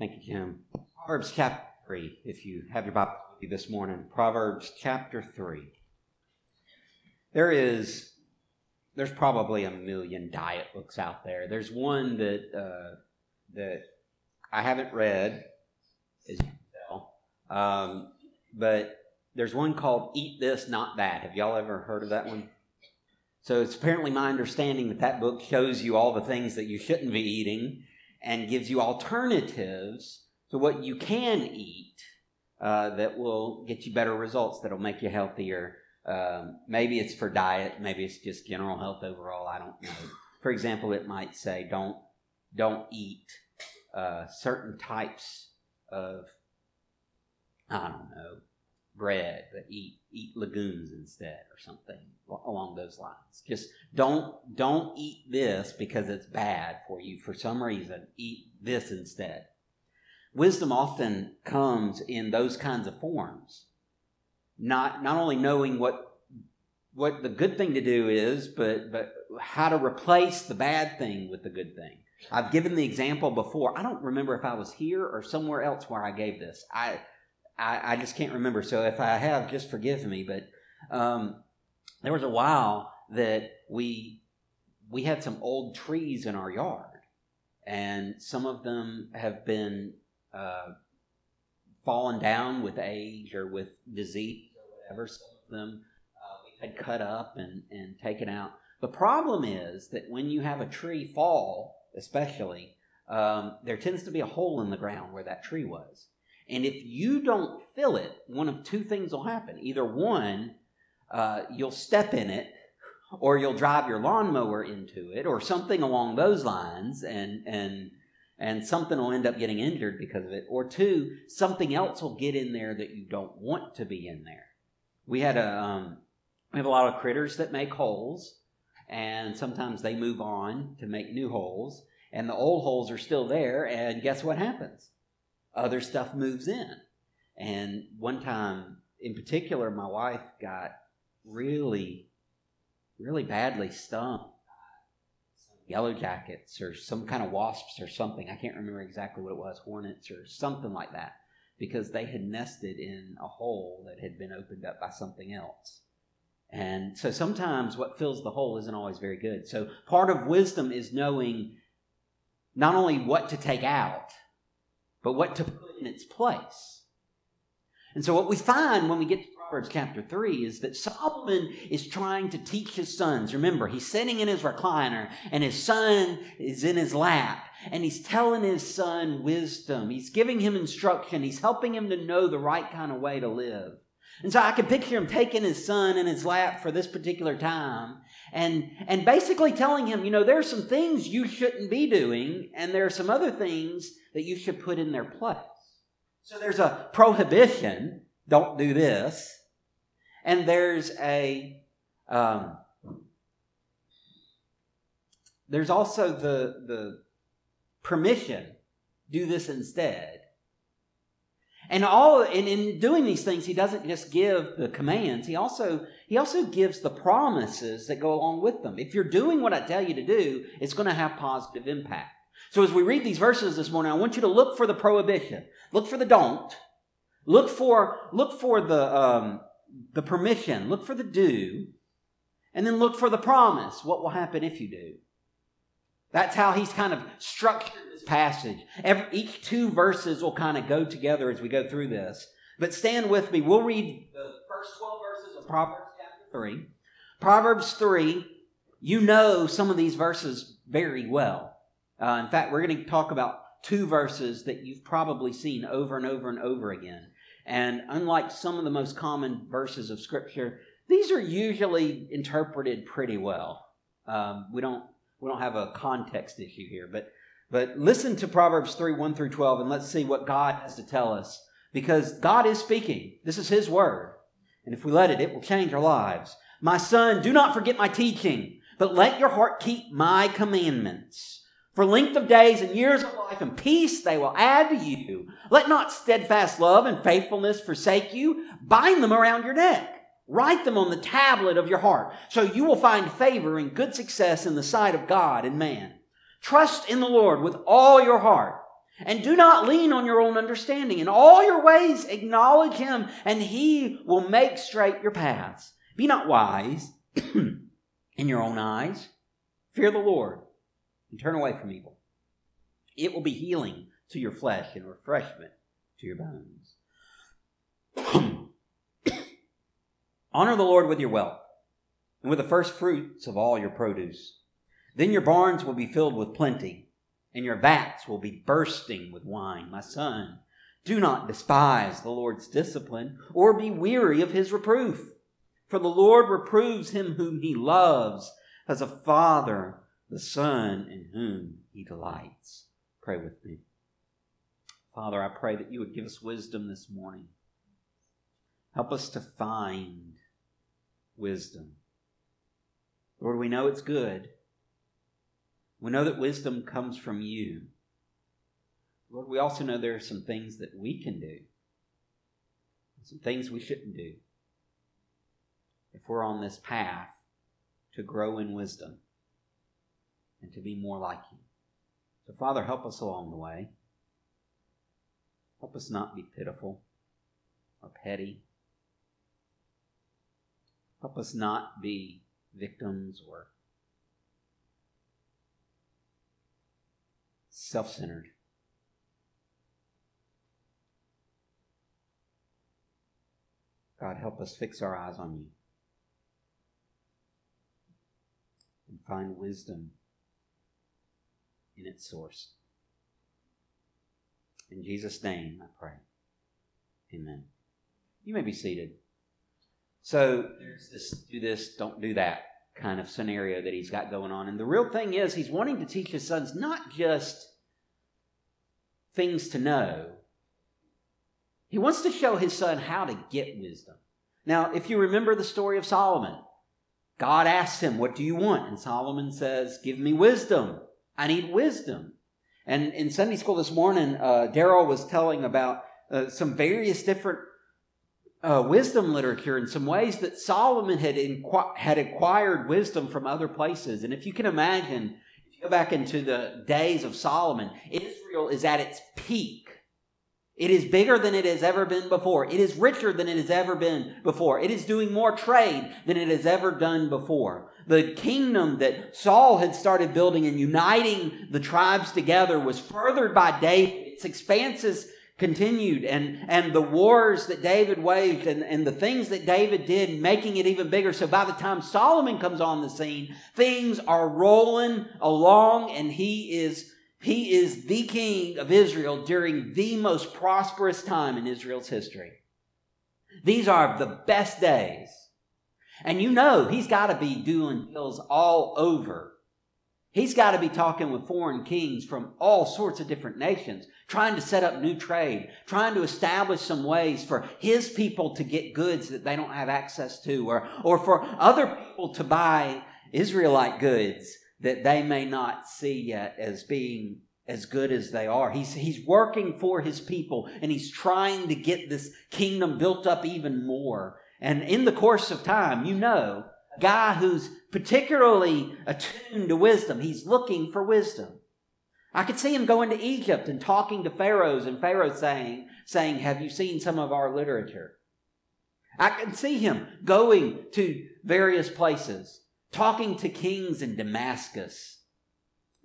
Thank you, Jim. Proverbs chapter 3, if you have your Bible this morning. Proverbs chapter 3. There is, there's probably a million diet books out there. There's one that, uh, that I haven't read, as you can tell, um, but there's one called Eat This, Not That. Have y'all ever heard of that one? So it's apparently my understanding that that book shows you all the things that you shouldn't be eating and gives you alternatives to what you can eat uh, that will get you better results, that'll make you healthier. Um, maybe it's for diet, maybe it's just general health overall. I don't know. For example, it might say don't don't eat uh, certain types of I don't know bread, but eat eat legumes instead or something along those lines. Just don't don't eat this because it's bad for you for some reason. Eat this instead. Wisdom often comes in those kinds of forms. Not not only knowing what what the good thing to do is, but but how to replace the bad thing with the good thing. I've given the example before. I don't remember if I was here or somewhere else where I gave this. I I, I just can't remember. So if I have, just forgive me. But um, there was a while that we we had some old trees in our yard, and some of them have been uh, fallen down with age or with disease or whatever. Some of them uh, we had cut up and, and taken out. The problem is that when you have a tree fall, especially, um, there tends to be a hole in the ground where that tree was. And if you don't fill it, one of two things will happen. Either one, uh, you'll step in it, or you'll drive your lawnmower into it, or something along those lines, and and and something will end up getting injured because of it. Or two, something else will get in there that you don't want to be in there. We had a um, we have a lot of critters that make holes, and sometimes they move on to make new holes, and the old holes are still there. And guess what happens? Other stuff moves in. And one time in particular, my wife got really, really badly stung. Yellow jackets or some kind of wasps or something. I can't remember exactly what it was, hornets or something like that, because they had nested in a hole that had been opened up by something else. And so sometimes what fills the hole isn't always very good. So part of wisdom is knowing not only what to take out, but what to put in its place. And so, what we find when we get to Proverbs chapter 3 is that Solomon is trying to teach his sons. Remember, he's sitting in his recliner, and his son is in his lap, and he's telling his son wisdom. He's giving him instruction, he's helping him to know the right kind of way to live. And so I can picture him taking his son in his lap for this particular time and, and basically telling him, you know, there are some things you shouldn't be doing, and there are some other things that you should put in their place. So there's a prohibition, don't do this, and there's a um, there's also the the permission, do this instead. And all and in doing these things, he doesn't just give the commands, he also he also gives the promises that go along with them. If you're doing what I tell you to do, it's going to have positive impact. So as we read these verses this morning, I want you to look for the prohibition. Look for the don't. Look for, look for the, um, the permission. Look for the do. And then look for the promise. What will happen if you do? That's how he's kind of structured this passage. Every, each two verses will kind of go together as we go through this. But stand with me. We'll read the first 12 verses of Proverbs chapter 3. Proverbs 3, you know some of these verses very well. Uh, in fact, we're going to talk about two verses that you've probably seen over and over and over again. And unlike some of the most common verses of Scripture, these are usually interpreted pretty well. Um, we don't we don't have a context issue here, but but listen to Proverbs three one through twelve, and let's see what God has to tell us because God is speaking. This is His word, and if we let it, it will change our lives. My son, do not forget my teaching, but let your heart keep my commandments. For length of days and years of life and peace they will add to you. Let not steadfast love and faithfulness forsake you. Bind them around your neck. Write them on the tablet of your heart, so you will find favor and good success in the sight of God and man. Trust in the Lord with all your heart, And do not lean on your own understanding. In all your ways, acknowledge him, and he will make straight your paths. Be not wise in your own eyes. Fear the Lord and turn away from evil. It will be healing to your flesh and refreshment to your bones. Honor the Lord with your wealth and with the first fruits of all your produce. Then your barns will be filled with plenty and your vats will be bursting with wine. My son, do not despise the Lord's discipline or be weary of his reproof. For the Lord reproves him whom he loves, as a father the son in whom he delights. Pray with me. Father, I pray that you would give us wisdom this morning. Help us to find wisdom. Lord, we know it's good. We know that wisdom comes from you. Lord, we also know there are some things that we can do, some things we shouldn't do if we're on this path to grow in wisdom and to be more like you. So, Father, help us along the way. Help us not be pitiful or petty. Help us not be victims or self centered. God, help us fix our eyes on you and find wisdom in its source. In Jesus' name, I pray. Amen. You may be seated. So there's this do this, don't do that kind of scenario that he's got going on. And the real thing is, he's wanting to teach his sons not just things to know, he wants to show his son how to get wisdom. Now, if you remember the story of Solomon, God asks him, What do you want? And Solomon says, Give me wisdom. I need wisdom. And in Sunday school this morning, uh, Daryl was telling about uh, some various different uh, wisdom literature in some ways that Solomon had, inqu- had acquired wisdom from other places. And if you can imagine, if you go back into the days of Solomon, Israel is at its peak. It is bigger than it has ever been before. It is richer than it has ever been before. It is doing more trade than it has ever done before. The kingdom that Saul had started building and uniting the tribes together was furthered by David. Its expanses continued and, and the wars that David waged and, and the things that David did, making it even bigger. So by the time Solomon comes on the scene, things are rolling along and he is, he is the king of Israel during the most prosperous time in Israel's history. These are the best days. And you know he's got to be doing deals all over He's got to be talking with foreign kings from all sorts of different nations, trying to set up new trade, trying to establish some ways for his people to get goods that they don't have access to, or, or for other people to buy Israelite goods that they may not see yet as being as good as they are. He's, he's working for his people and he's trying to get this kingdom built up even more. And in the course of time, you know, guy who's particularly attuned to wisdom. He's looking for wisdom. I could see him going to Egypt and talking to pharaohs and Pharaoh saying, saying, Have you seen some of our literature? I can see him going to various places, talking to kings in Damascus,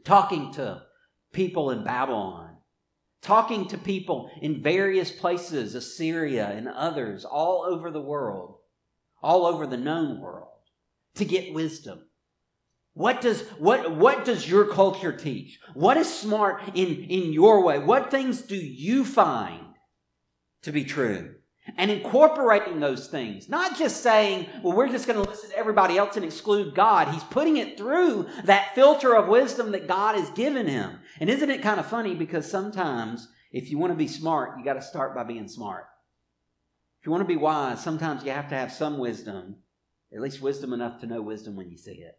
talking to people in Babylon, talking to people in various places, Assyria and others, all over the world, all over the known world to get wisdom? What does, what, what does your culture teach? What is smart in, in your way? What things do you find to be true? And incorporating those things, not just saying, well, we're just going to listen to everybody else and exclude God. He's putting it through that filter of wisdom that God has given him. And isn't it kind of funny? Because sometimes if you want to be smart, you got to start by being smart. If you want to be wise, sometimes you have to have some wisdom at least wisdom enough to know wisdom when you see it.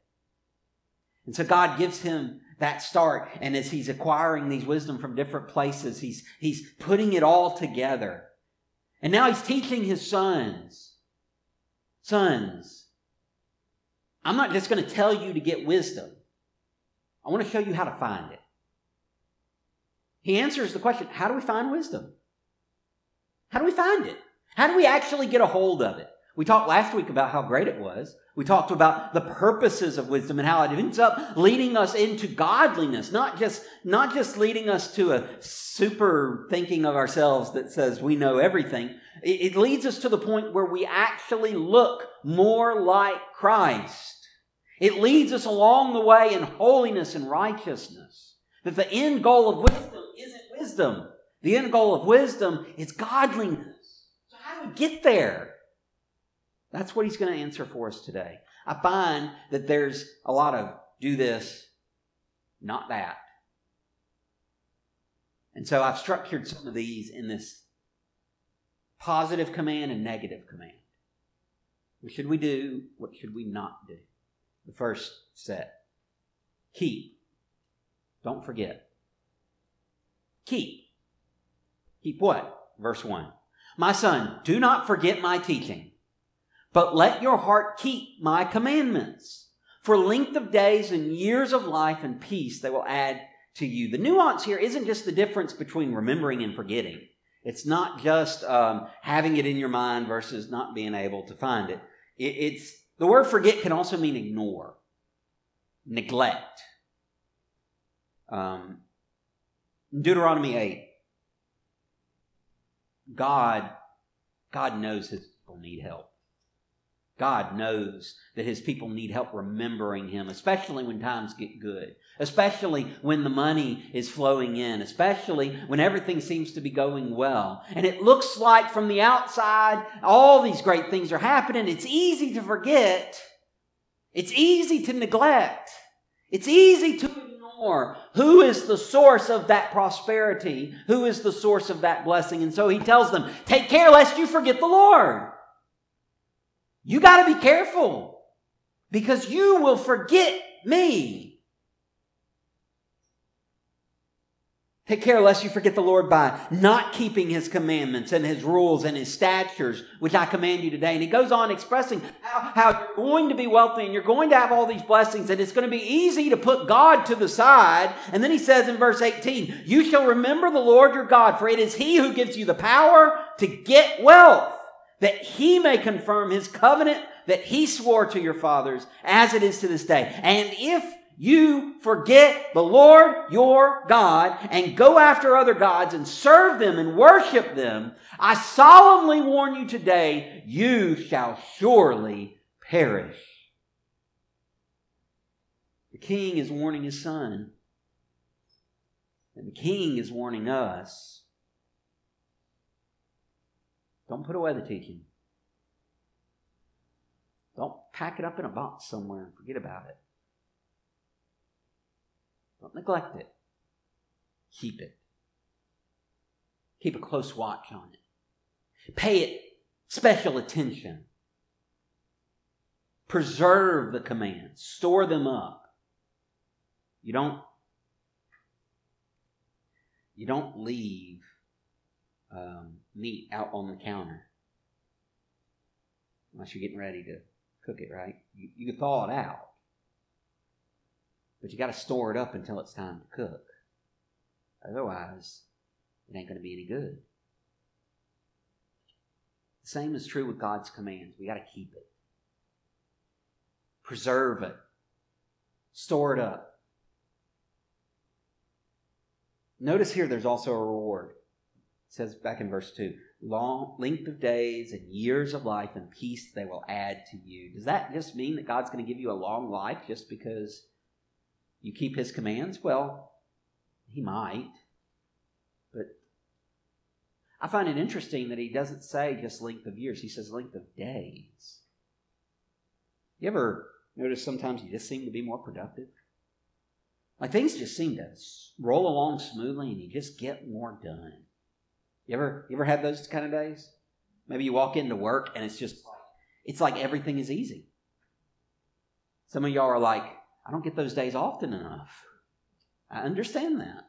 And so God gives him that start. And as he's acquiring these wisdom from different places, he's, he's putting it all together. And now he's teaching his sons. Sons, I'm not just going to tell you to get wisdom. I want to show you how to find it. He answers the question how do we find wisdom? How do we find it? How do we actually get a hold of it? We talked last week about how great it was. We talked about the purposes of wisdom and how it ends up leading us into godliness, not just, not just leading us to a super thinking of ourselves that says we know everything. It, it leads us to the point where we actually look more like Christ. It leads us along the way in holiness and righteousness. That the end goal of wisdom isn't wisdom. The end goal of wisdom is godliness. So how do we get there? That's what he's going to answer for us today. I find that there's a lot of do this, not that. And so I've structured some of these in this positive command and negative command. What should we do? What should we not do? The first set keep. Don't forget. Keep. Keep what? Verse 1. My son, do not forget my teaching but let your heart keep my commandments. For length of days and years of life and peace they will add to you. The nuance here isn't just the difference between remembering and forgetting. It's not just um, having it in your mind versus not being able to find it. it. It's the word forget can also mean ignore, neglect. Um, Deuteronomy eight. God, God knows His people need help. God knows that his people need help remembering him, especially when times get good, especially when the money is flowing in, especially when everything seems to be going well. And it looks like from the outside, all these great things are happening. It's easy to forget. It's easy to neglect. It's easy to ignore who is the source of that prosperity, who is the source of that blessing. And so he tells them, take care lest you forget the Lord. You got to be careful because you will forget me. Take care lest you forget the Lord by not keeping his commandments and his rules and his statutes, which I command you today. And he goes on expressing how, how, you're going to be wealthy and you're going to have all these blessings and it's going to be easy to put God to the side. And then he says in verse 18, you shall remember the Lord your God, for it is he who gives you the power to get wealth that he may confirm his covenant that he swore to your fathers as it is to this day. And if you forget the Lord your God and go after other gods and serve them and worship them, I solemnly warn you today, you shall surely perish. The king is warning his son, and the king is warning us don't put away the teaching. Don't pack it up in a box somewhere and forget about it. Don't neglect it. Keep it. Keep a close watch on it. Pay it special attention. Preserve the commands. Store them up. You don't you don't leave um, meat out on the counter. Unless you're getting ready to cook it, right? You, you can thaw it out. But you got to store it up until it's time to cook. Otherwise, it ain't going to be any good. The same is true with God's commands. We got to keep it, preserve it, store it up. Notice here there's also a reward says back in verse 2 long length of days and years of life and peace they will add to you. Does that just mean that god's going to give you a long life just because you keep his commands? Well he might but i find it interesting that he doesn't say just length of years. He says length of days. You ever notice sometimes you just seem to be more productive? Like things just seem to roll along smoothly and you just get more done you ever you ever had those kind of days? Maybe you walk into work and it's just it's like everything is easy. Some of y'all are like, I don't get those days often enough. I understand that.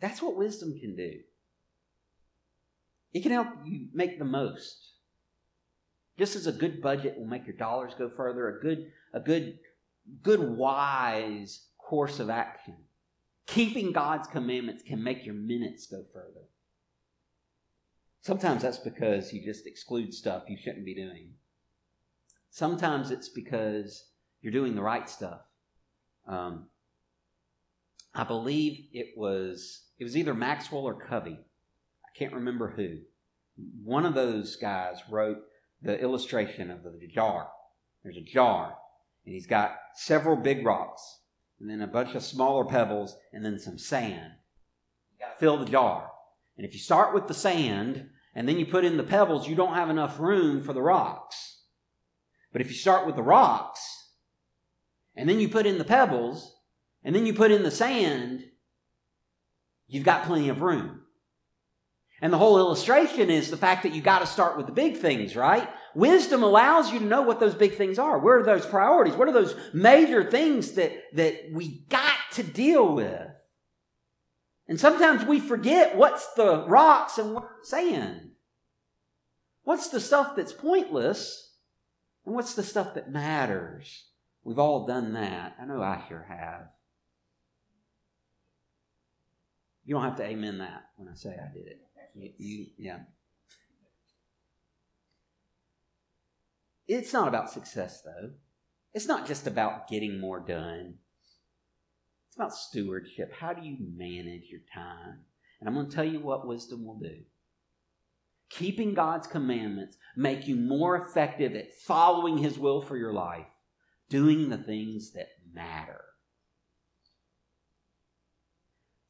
That's what wisdom can do. It can help you make the most. Just as a good budget will make your dollars go further, a good, a good, good wise course of action. Keeping God's commandments can make your minutes go further. Sometimes that's because you just exclude stuff you shouldn't be doing. Sometimes it's because you're doing the right stuff. Um, I believe it was it was either Maxwell or Covey. I can't remember who. One of those guys wrote the illustration of the jar. There's a jar, and he's got several big rocks, and then a bunch of smaller pebbles, and then some sand. You got to fill the jar. And if you start with the sand and then you put in the pebbles, you don't have enough room for the rocks. But if you start with the rocks and then you put in the pebbles and then you put in the sand, you've got plenty of room. And the whole illustration is the fact that you got to start with the big things, right? Wisdom allows you to know what those big things are. Where are those priorities? What are those major things that, that we got to deal with? And sometimes we forget what's the rocks and what's sand. What's the stuff that's pointless and what's the stuff that matters? We've all done that. I know I sure have. You don't have to amen that when I say I did it. You, you, yeah. It's not about success, though. It's not just about getting more done. It's about stewardship. How do you manage your time? And I'm going to tell you what wisdom will do. Keeping God's commandments make you more effective at following His will for your life, doing the things that matter.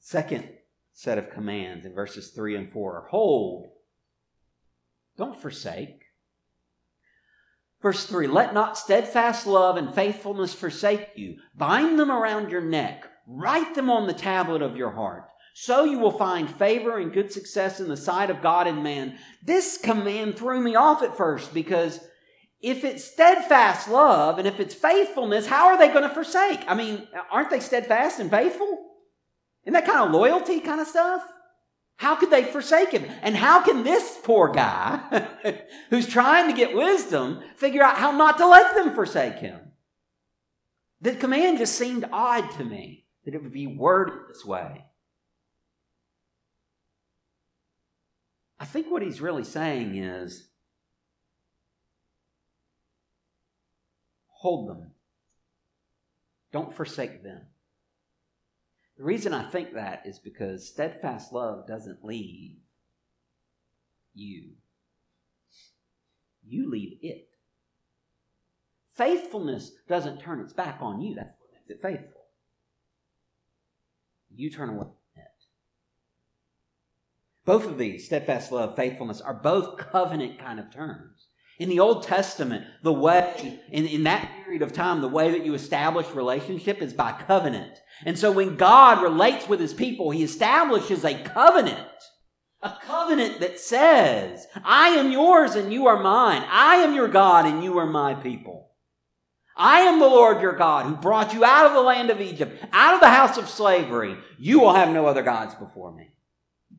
Second set of commands in verses 3 and 4 are hold, don't forsake. Verse 3 Let not steadfast love and faithfulness forsake you. Bind them around your neck, write them on the tablet of your heart. So you will find favor and good success in the sight of God and man. This command threw me off at first because if it's steadfast love and if it's faithfulness, how are they going to forsake? I mean, aren't they steadfast and faithful? Isn't that kind of loyalty kind of stuff? How could they forsake him? And how can this poor guy, who's trying to get wisdom, figure out how not to let them forsake him? The command just seemed odd to me that it would be worded this way. I think what he's really saying is hold them, don't forsake them. The reason I think that is because steadfast love doesn't leave you, you leave it. Faithfulness doesn't turn its back on you. That's what makes it faithful. You turn away. Both of these, steadfast love, faithfulness, are both covenant kind of terms. In the Old Testament, the way, in, in that period of time, the way that you establish relationship is by covenant. And so when God relates with his people, he establishes a covenant. A covenant that says, I am yours and you are mine. I am your God and you are my people. I am the Lord your God who brought you out of the land of Egypt, out of the house of slavery. You will have no other gods before me.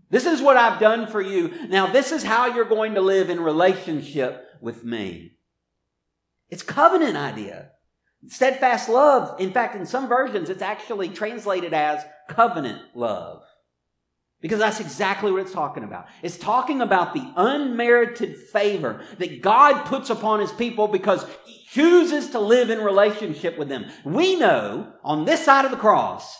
This is what I've done for you. Now, this is how you're going to live in relationship with me. It's covenant idea. Steadfast love, in fact, in some versions, it's actually translated as covenant love. Because that's exactly what it's talking about. It's talking about the unmerited favor that God puts upon his people because he chooses to live in relationship with them. We know on this side of the cross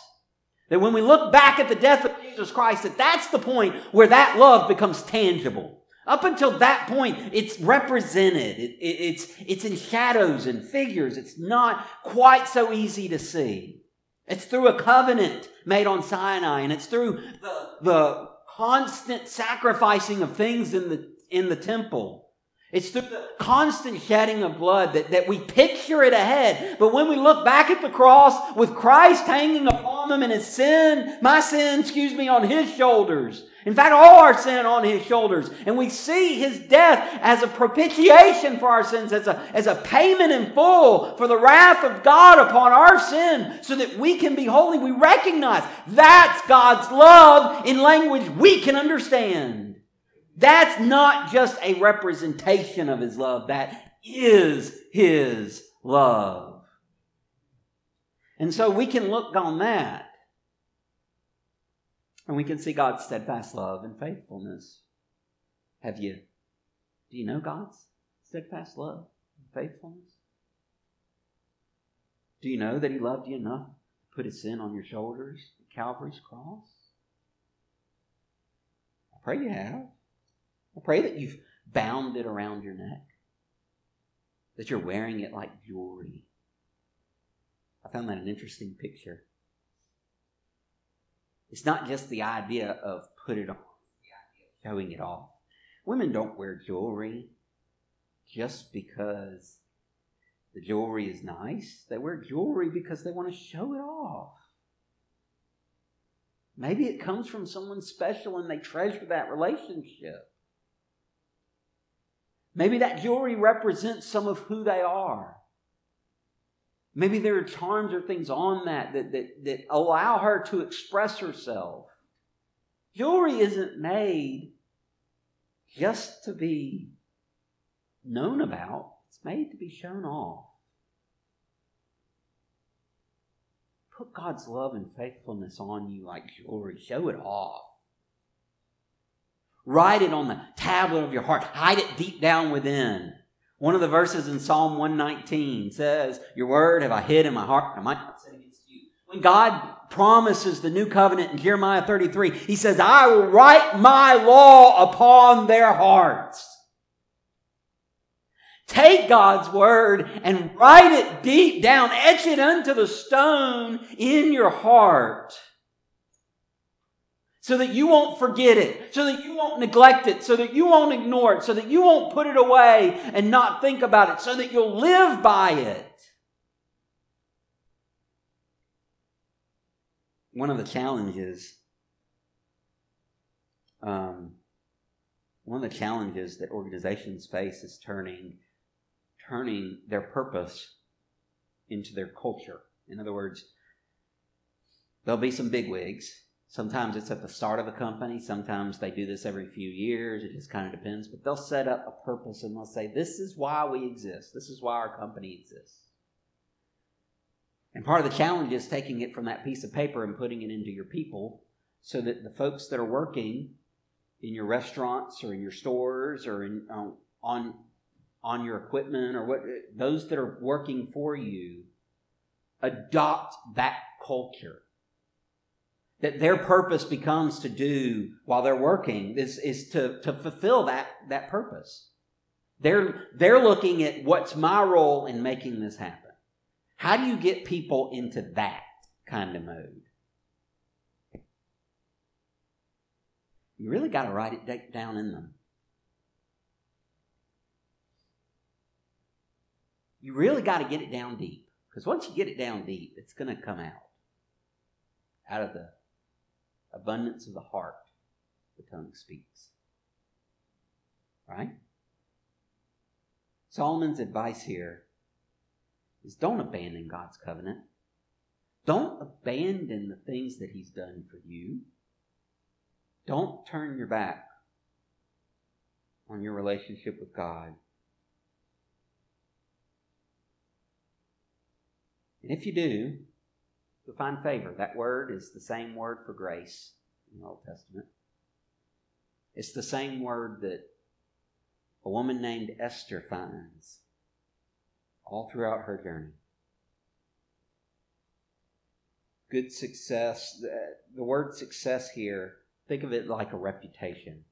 that when we look back at the death of Jesus Christ, that that's the point where that love becomes tangible. Up until that point, it's represented. It, it, it's, it's in shadows and figures. It's not quite so easy to see. It's through a covenant made on Sinai, and it's through the, the constant sacrificing of things in the, in the temple. It's through the constant shedding of blood that, that we picture it ahead. But when we look back at the cross with Christ hanging upon them and his sin, my sin, excuse me, on his shoulders, in fact, all our sin on his shoulders. And we see his death as a propitiation for our sins, as a, as a payment in full for the wrath of God upon our sin so that we can be holy. We recognize that's God's love in language we can understand. That's not just a representation of his love. That is his love. And so we can look on that and we can see God's steadfast love and faithfulness. Have you, do you know God's steadfast love and faithfulness? Do you know that He loved you enough to put His sin on your shoulders at Calvary's cross? I pray you have. I pray that you've bound it around your neck, that you're wearing it like jewelry. I found that an interesting picture. It's not just the idea of put it on, showing it off. Women don't wear jewelry just because the jewelry is nice. They wear jewelry because they want to show it off. Maybe it comes from someone special and they treasure that relationship. Maybe that jewelry represents some of who they are. Maybe there are charms or things on that that, that, that allow her to express herself. Jewelry isn't made just to be known about, it's made to be shown off. Put God's love and faithfulness on you like jewelry, show it off. Write it on the tablet of your heart, hide it deep down within. One of the verses in Psalm 119 says, Your word have I hid in my heart, I might not against you. When God promises the new covenant in Jeremiah 33, He says, I will write my law upon their hearts. Take God's word and write it deep down, etch it unto the stone in your heart so that you won't forget it, so that you won't neglect it, so that you won't ignore it, so that you won't put it away and not think about it, so that you'll live by it. One of the challenges, um, one of the challenges that organizations face is turning, turning their purpose into their culture. In other words, there'll be some bigwigs Sometimes it's at the start of a company. Sometimes they do this every few years. It just kind of depends. But they'll set up a purpose and they'll say, This is why we exist. This is why our company exists. And part of the challenge is taking it from that piece of paper and putting it into your people so that the folks that are working in your restaurants or in your stores or in, uh, on, on your equipment or what, those that are working for you adopt that culture that their purpose becomes to do while they're working is, is to, to fulfill that, that purpose. They're, they're looking at what's my role in making this happen. How do you get people into that kind of mode? You really got to write it down in them. You really got to get it down deep. Because once you get it down deep, it's going to come out. Out of the abundance of the heart, the tongue speaks. Right? Solomon's advice here is don't abandon God's covenant. Don't abandon the things that He's done for you. Don't turn your back on your relationship with God. And if you do, Find favor. That word is the same word for grace in the Old Testament. It's the same word that a woman named Esther finds all throughout her journey. Good success, the word success here, think of it like a reputation.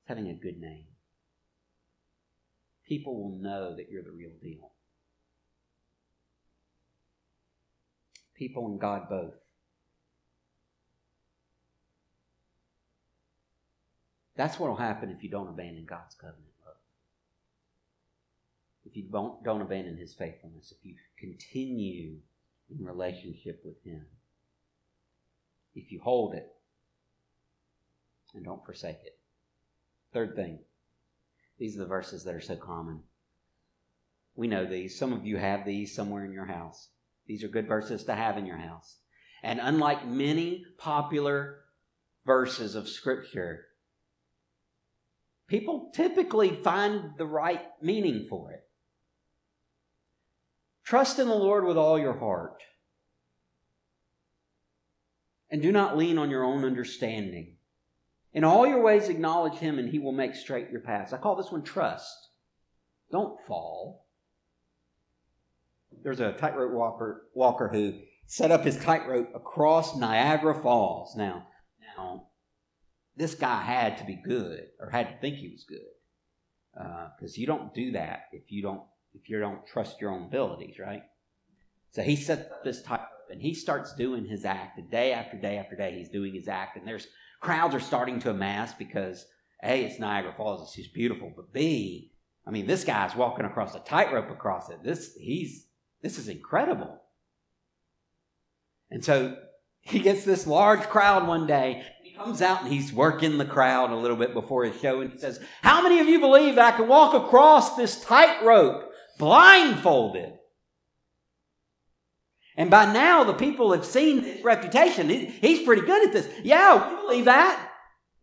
It's having a good name. People will know that you're the real deal. People and God both. That's what will happen if you don't abandon God's covenant love. If you don't, don't abandon His faithfulness, if you continue in relationship with Him, if you hold it and don't forsake it. Third thing, these are the verses that are so common. We know these. Some of you have these somewhere in your house. These are good verses to have in your house. And unlike many popular verses of Scripture, people typically find the right meaning for it. Trust in the Lord with all your heart And do not lean on your own understanding. In all your ways, acknowledge him, and he will make straight your paths. I call this one trust. Don't fall. There's a tightrope walker, walker who set up his tightrope across Niagara Falls. Now, now, this guy had to be good, or had to think he was good, because uh, you don't do that if you don't if you don't trust your own abilities, right? So he sets up this tightrope, and he starts doing his act, and day after day after day, he's doing his act, and there's crowds are starting to amass because a it's Niagara Falls, it's just beautiful, but b I mean, this guy's walking across a tightrope across it. This he's this is incredible. And so he gets this large crowd one day. He comes out and he's working the crowd a little bit before his show, and he says, How many of you believe that I can walk across this tightrope blindfolded? And by now, the people have seen his reputation. He's pretty good at this. Yeah, we believe that.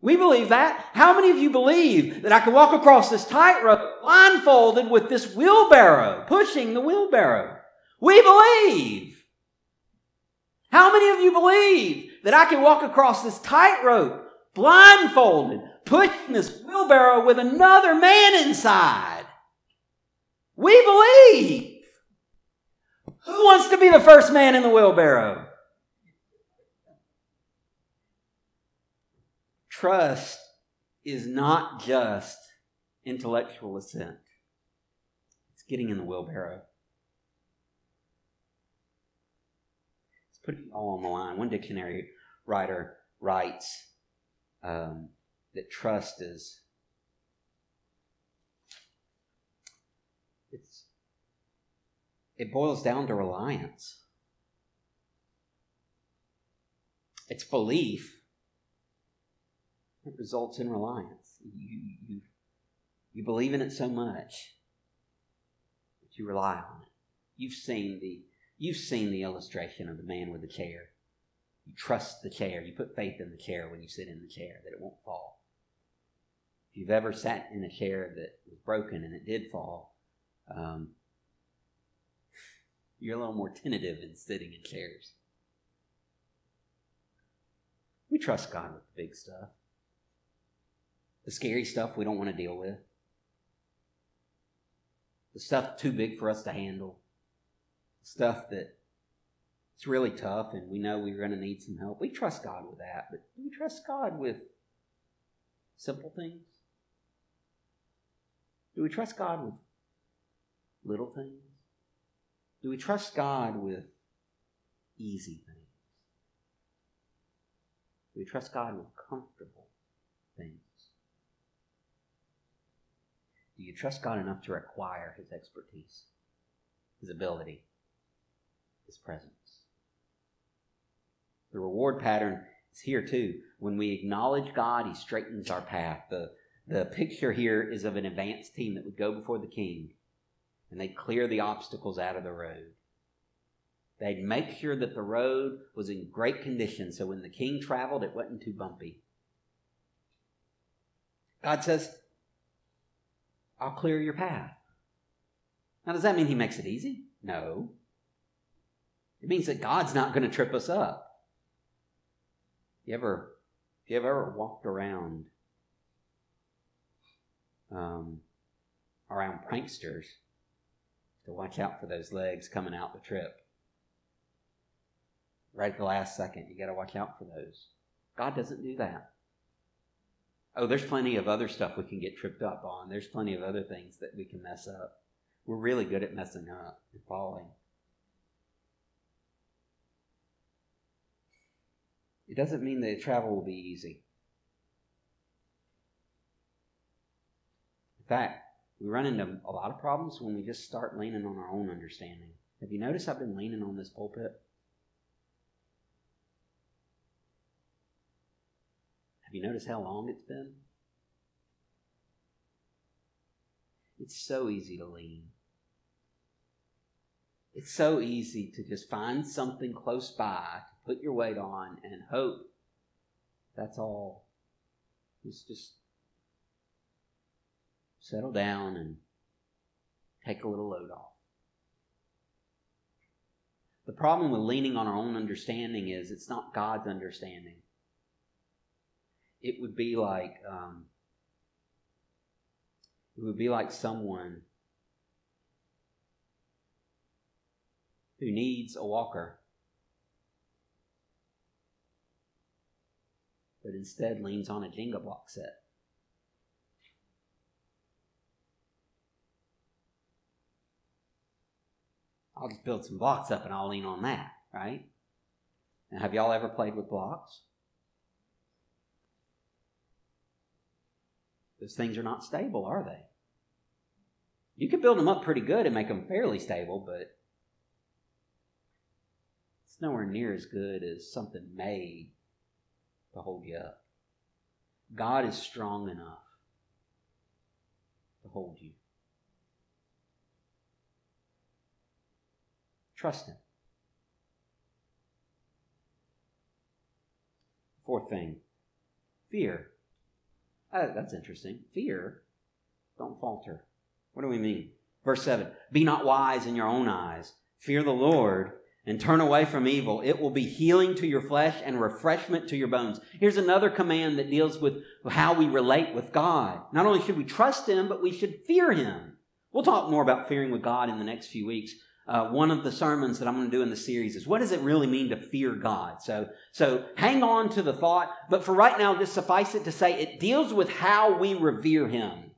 We believe that. How many of you believe that I can walk across this tightrope blindfolded with this wheelbarrow, pushing the wheelbarrow? We believe. How many of you believe that I can walk across this tightrope blindfolded, pushing this wheelbarrow with another man inside? We believe. Who wants to be the first man in the wheelbarrow? Trust is not just intellectual assent, it's getting in the wheelbarrow. Putting it all on the line. One dictionary writer writes um, that trust is it's it boils down to reliance. It's belief it results in reliance. You, you, you believe in it so much that you rely on it. You've seen the you've seen the illustration of the man with the chair. You trust the chair. You put faith in the chair when you sit in the chair that it won't fall. If you've ever sat in a chair that was broken and it did fall, um, you're a little more tentative in sitting in chairs. We trust God with the big stuff the scary stuff we don't want to deal with, the stuff too big for us to handle, stuff that it's really tough and we know we're going to need some help. We trust God with that, but do we trust God with simple things? Do we trust God with little things? Do we trust God with easy things? Do we trust God with comfortable things? Do you trust God enough to require His expertise, His ability, His presence? The reward pattern is here too. When we acknowledge God, He straightens our path. The, the picture here is of an advanced team that would go before the king and they'd clear the obstacles out of the road. They'd make sure that the road was in great condition so when the king traveled, it wasn't too bumpy. God says, I'll clear your path. Now, does that mean he makes it easy? No. It means that God's not going to trip us up. You ever, if you've ever walked around, um, around pranksters, to watch out for those legs coming out the trip. Right at the last second, you got to watch out for those. God doesn't do that. Oh, there's plenty of other stuff we can get tripped up on. There's plenty of other things that we can mess up. We're really good at messing up and falling. It doesn't mean that travel will be easy. In fact, we run into a lot of problems when we just start leaning on our own understanding. Have you noticed I've been leaning on this pulpit? Have you noticed how long it's been? It's so easy to lean. It's so easy to just find something close by put your weight on and hope that's all. Just, just settle down and take a little load off. The problem with leaning on our own understanding is it's not God's understanding. It would be like um, it would be like someone who needs a walker, but instead leans on a Jenga block set. I'll just build some blocks up and I'll lean on that, right? And have y'all ever played with blocks? Those things are not stable, are they? You can build them up pretty good and make them fairly stable, but it's nowhere near as good as something made to hold you up. God is strong enough to hold you. Trust Him. Fourth thing fear. Uh, that's interesting. Fear. Don't falter. What do we mean? Verse 7 Be not wise in your own eyes. Fear the Lord and turn away from evil. It will be healing to your flesh and refreshment to your bones. Here's another command that deals with how we relate with God. Not only should we trust Him, but we should fear Him. We'll talk more about fearing with God in the next few weeks uh, one of the sermons that I'm going to do in the series is what does it really mean to fear God? So, so hang on to the thought, but for right now, just suffice it to say it deals with how we revere Him,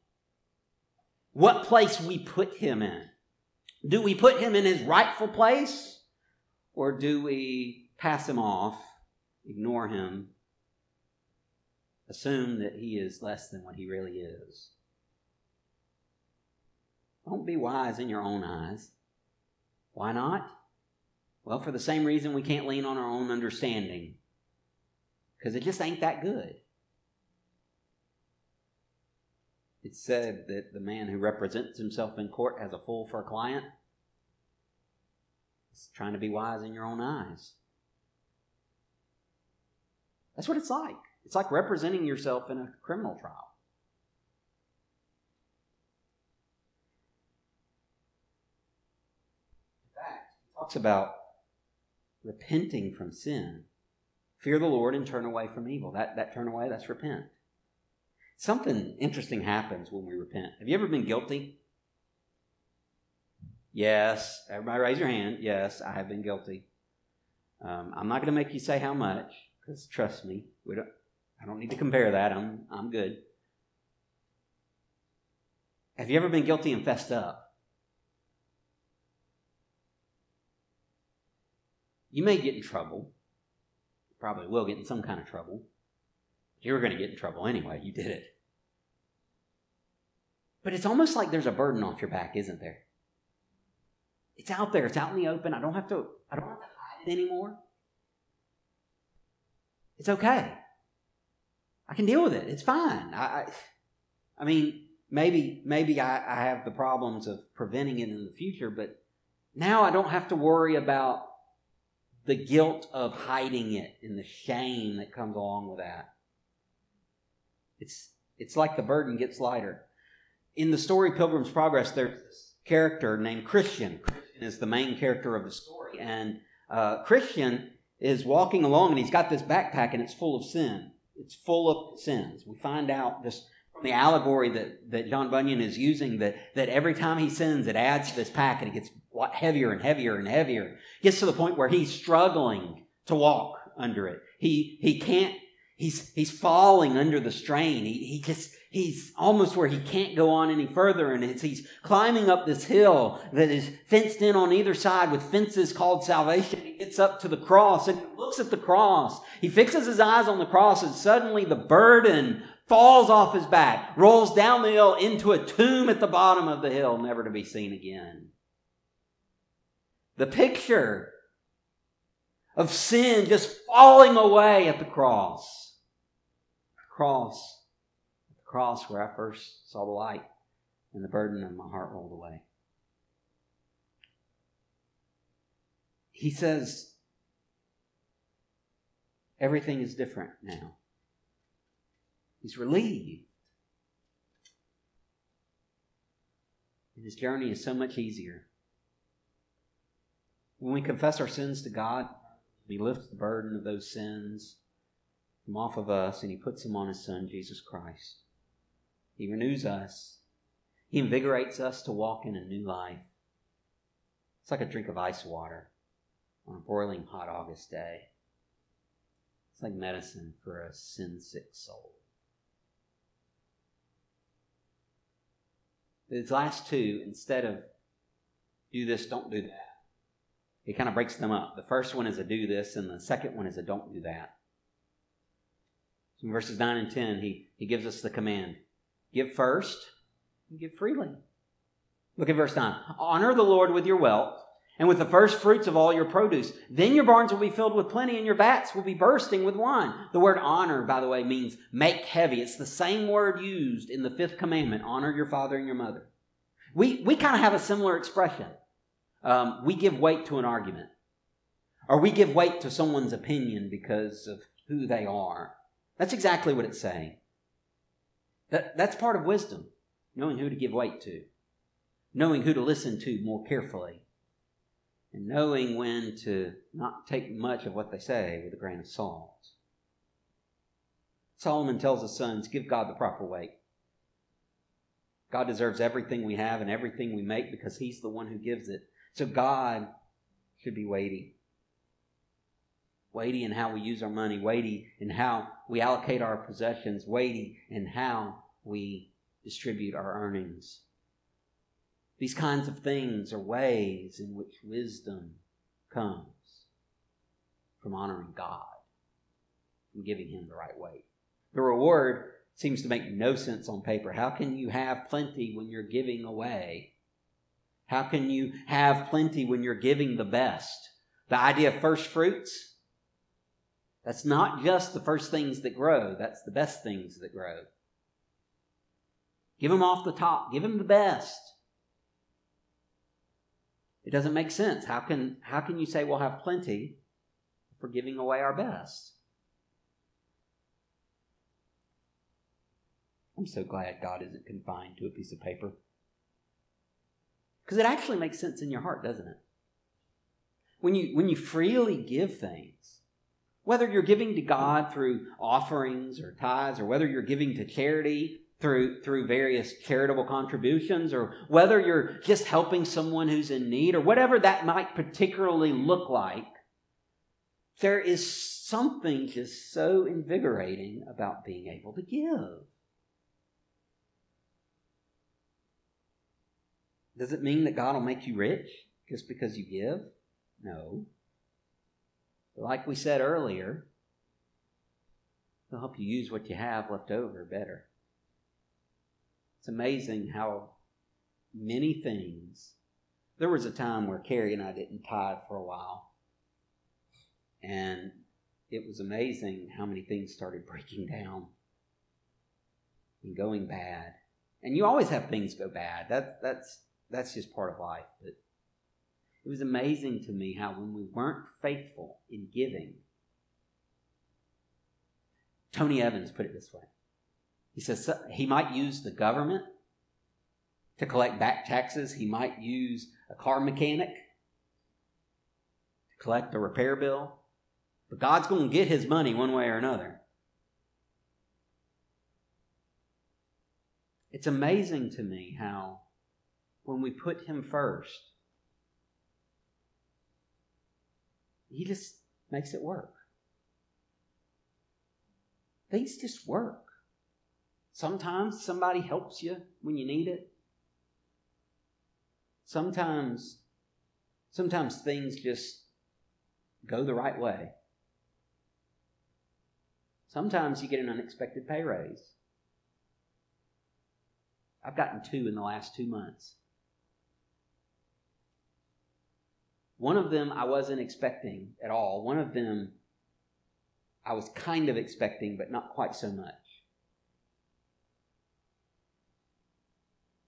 what place we put Him in. Do we put Him in His rightful place, or do we pass Him off, ignore Him, assume that He is less than what He really is? Don't be wise in your own eyes. Why not? Well, for the same reason we can't lean on our own understanding, because it just ain't that good. It's said that the man who represents himself in court has a fool for a client. It's trying to be wise in your own eyes. That's what it's like. It's like representing yourself in a criminal trial. In fact, he talks about repenting from sin. Fear the Lord and turn away from evil. That, that turn away, that's repent. Something interesting happens when we repent. Have you ever been guilty? Yes. Everybody raise your hand. Yes, I have been guilty. Um, I'm not going to make you say how much, because trust me, we don't, I don't need to compare that. I'm, I'm good. Have you ever been guilty and fessed up? You may get in trouble. You probably will get in some kind of trouble. You were going to get in trouble anyway. You did it. But it's almost like there's a burden off your back, isn't there? It's out there. It's out in the open. I don't have to. I don't have to hide it anymore. It's okay. I can deal with it. It's fine. I, I, I mean, maybe maybe I, I have the problems of preventing it in the future, but now I don't have to worry about the guilt of hiding it and the shame that comes along with that. It's, it's like the burden gets lighter. In the story Pilgrim's Progress, there's character named Christian. Christian is the main character of the story. And uh, Christian is walking along and he's got this backpack and it's full of sin. It's full of sins. We find out just from the allegory that, that John Bunyan is using that, that every time he sins, it adds to this pack and it gets heavier and heavier and heavier. Gets to the point where he's struggling to walk under it. He, he can't, he's, he's falling under the strain. He, he just, he's almost where he can't go on any further. And he's climbing up this hill that is fenced in on either side with fences called salvation. He gets up to the cross and looks at the cross. He fixes his eyes on the cross and suddenly the burden falls off his back, rolls down the hill into a tomb at the bottom of the hill, never to be seen again. The picture of sin just falling away at the cross. The cross. Cross where I first saw the light and the burden of my heart rolled away. He says, everything is different now. He's relieved. And his journey is so much easier. When we confess our sins to God, He lifts the burden of those sins from off of us and He puts them on His Son, Jesus Christ. He renews us, He hmm. invigorates us to walk in a new life. It's like a drink of ice water on a broiling hot August day. It's like medicine for a sin sick soul. These last two, instead of do this, don't do that, he kind of breaks them up. The first one is a do this, and the second one is a don't do that. So in verses 9 and 10, he, he gives us the command give first and give freely. Look at verse 9. Honor the Lord with your wealth and with the first fruits of all your produce. Then your barns will be filled with plenty and your vats will be bursting with wine. The word honor, by the way, means make heavy. It's the same word used in the fifth commandment honor your father and your mother. We, we kind of have a similar expression. Um, we give weight to an argument, or we give weight to someone's opinion because of who they are. That's exactly what it's saying. That, that's part of wisdom, knowing who to give weight to, knowing who to listen to more carefully, and knowing when to not take much of what they say with a grain of salt. Solomon tells his sons, give God the proper weight. God deserves everything we have and everything we make because He's the one who gives it. So God should be weighty. Weighty in how we use our money, weighty in how we allocate our possessions, weighty in how we distribute our earnings. These kinds of things are ways in which wisdom comes from honoring God, from giving Him the right weight. The reward seems to make no sense on paper. How can you have plenty when you're giving away? How can you have plenty when you're giving the best? The idea of first fruits, that's not just the first things that grow, that's the best things that grow. Give them off the top, give them the best. It doesn't make sense. How can, how can you say we'll have plenty for giving away our best? I'm so glad God isn't confined to a piece of paper. Because it actually makes sense in your heart, doesn't it? When you, when you freely give things, whether you're giving to God through offerings or tithes, or whether you're giving to charity through, through various charitable contributions, or whether you're just helping someone who's in need, or whatever that might particularly look like, there is something just so invigorating about being able to give. Does it mean that God will make you rich just because you give? No. Like we said earlier, He'll help you use what you have left over better. It's amazing how many things. There was a time where Carrie and I didn't tithe for a while. And it was amazing how many things started breaking down and going bad. And you always have things go bad. That's that's that's just part of life. But it was amazing to me how when we weren't faithful in giving, Tony Evans put it this way he says he might use the government to collect back taxes. He might use a car mechanic to collect a repair bill. But God's going to get his money one way or another. It's amazing to me how when we put him first, he just makes it work. Things just work. Sometimes somebody helps you when you need it. Sometimes sometimes things just go the right way. Sometimes you get an unexpected pay raise. I've gotten two in the last two months. One of them I wasn't expecting at all. One of them I was kind of expecting, but not quite so much.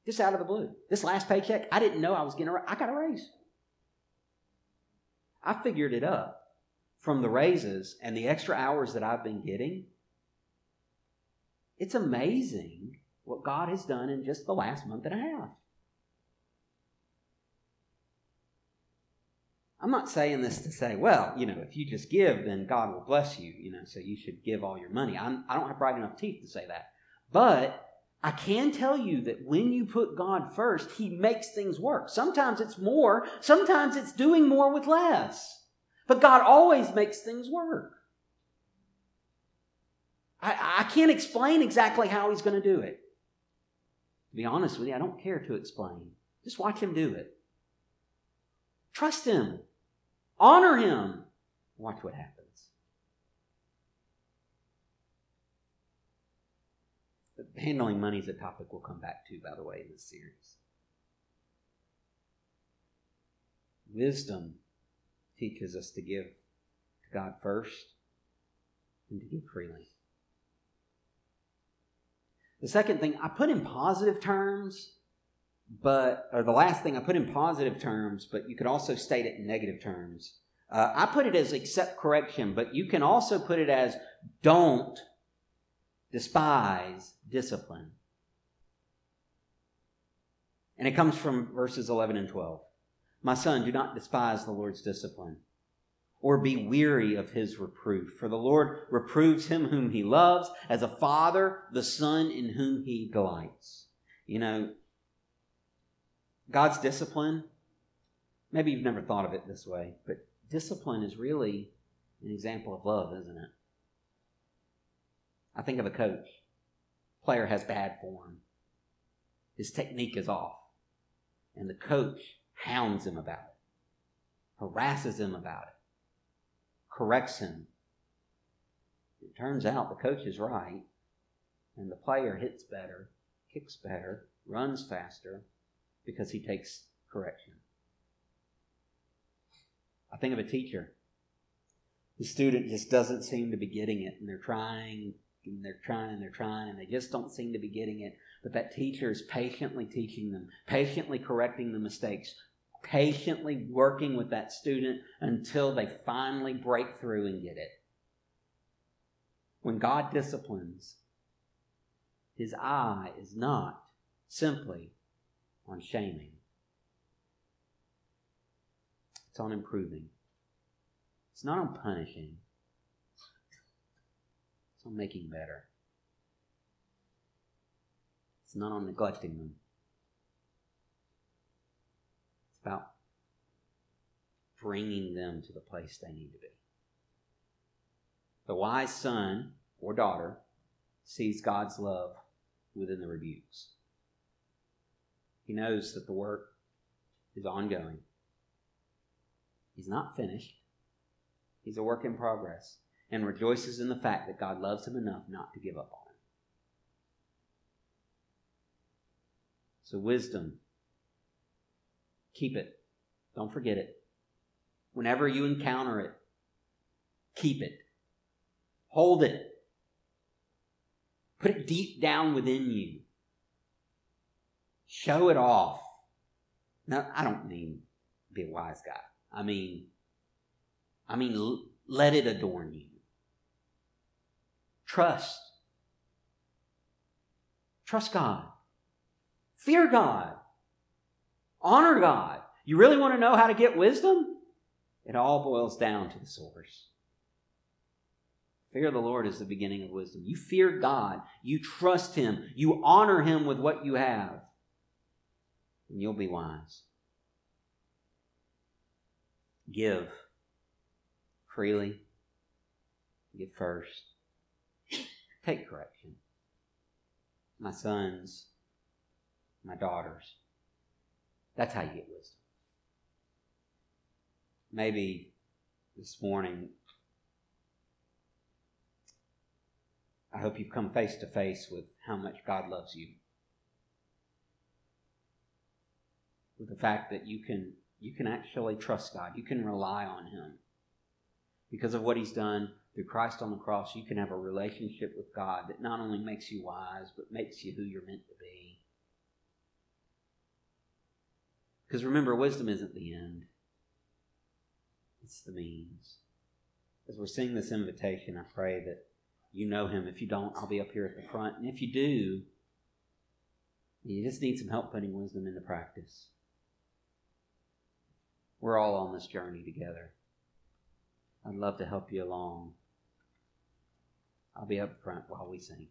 Just out of the blue. This last paycheck, I didn't know I was getting a I got a raise. I figured it up from the raises and the extra hours that I've been getting. It's amazing what God has done in just the last month and a half. I'm not saying this to say, well, you know, if you just give, then God will bless you, you know, so you should give all your money. I'm, I don't have bright enough teeth to say that. But I can tell you that when you put God first, He makes things work. Sometimes it's more, sometimes it's doing more with less. But God always makes things work. I, I can't explain exactly how He's going to do it. To be honest with you, I don't care to explain. Just watch Him do it. Trust Him. Honor Him. Watch what happens. But handling money is a topic we'll come back to, by the way, in this series. Wisdom teaches us to give to God first and to give freely. The second thing I put in positive terms, but, or the last thing I put in positive terms, but you could also state it in negative terms. Uh, I put it as accept correction, but you can also put it as don't despise discipline. And it comes from verses 11 and 12. My son, do not despise the Lord's discipline or be weary of his reproof. For the Lord reproves him whom he loves, as a father the son in whom he delights. You know, God's discipline, maybe you've never thought of it this way, but discipline is really an example of love, isn't it? I think of a coach. Player has bad form. His technique is off. And the coach hounds him about it, harasses him about it, corrects him. It turns out the coach is right, and the player hits better, kicks better, runs faster because he takes correction. I think of a teacher. The student just doesn't seem to be getting it, and they're trying and they're trying and they're trying and they just don't seem to be getting it. But that teacher is patiently teaching them, patiently correcting the mistakes, patiently working with that student until they finally break through and get it. When God disciplines, his eye is not simply on shaming, it's on improving. It's not on punishing, it's on making better. It's not on neglecting them. It's about bringing them to the place they need to be. The wise son or daughter sees God's love within the rebukes. He knows that the work is ongoing. He's not finished, he's a work in progress and rejoices in the fact that God loves him enough not to give up on him. So, wisdom, keep it. Don't forget it. Whenever you encounter it, keep it. Hold it. Put it deep down within you. Show it off. Now, I don't mean be a wise guy. I mean, I mean, let it adorn you. Trust. Trust God. Fear God. Honor God. You really want to know how to get wisdom? It all boils down to the source. Fear of the Lord is the beginning of wisdom. You fear God. You trust Him. You honor Him with what you have. And you'll be wise. Give freely. Give first. Take correction. My sons, my daughters. That's how you get wisdom. Maybe this morning, I hope you've come face to face with how much God loves you. With the fact that you can you can actually trust God. You can rely on him. Because of what he's done through Christ on the cross, you can have a relationship with God that not only makes you wise, but makes you who you're meant to be. Because remember, wisdom isn't the end, it's the means. As we're seeing this invitation, I pray that you know him. If you don't, I'll be up here at the front. And if you do, you just need some help putting wisdom into practice. We're all on this journey together. I'd love to help you along. I'll be up front while we sing.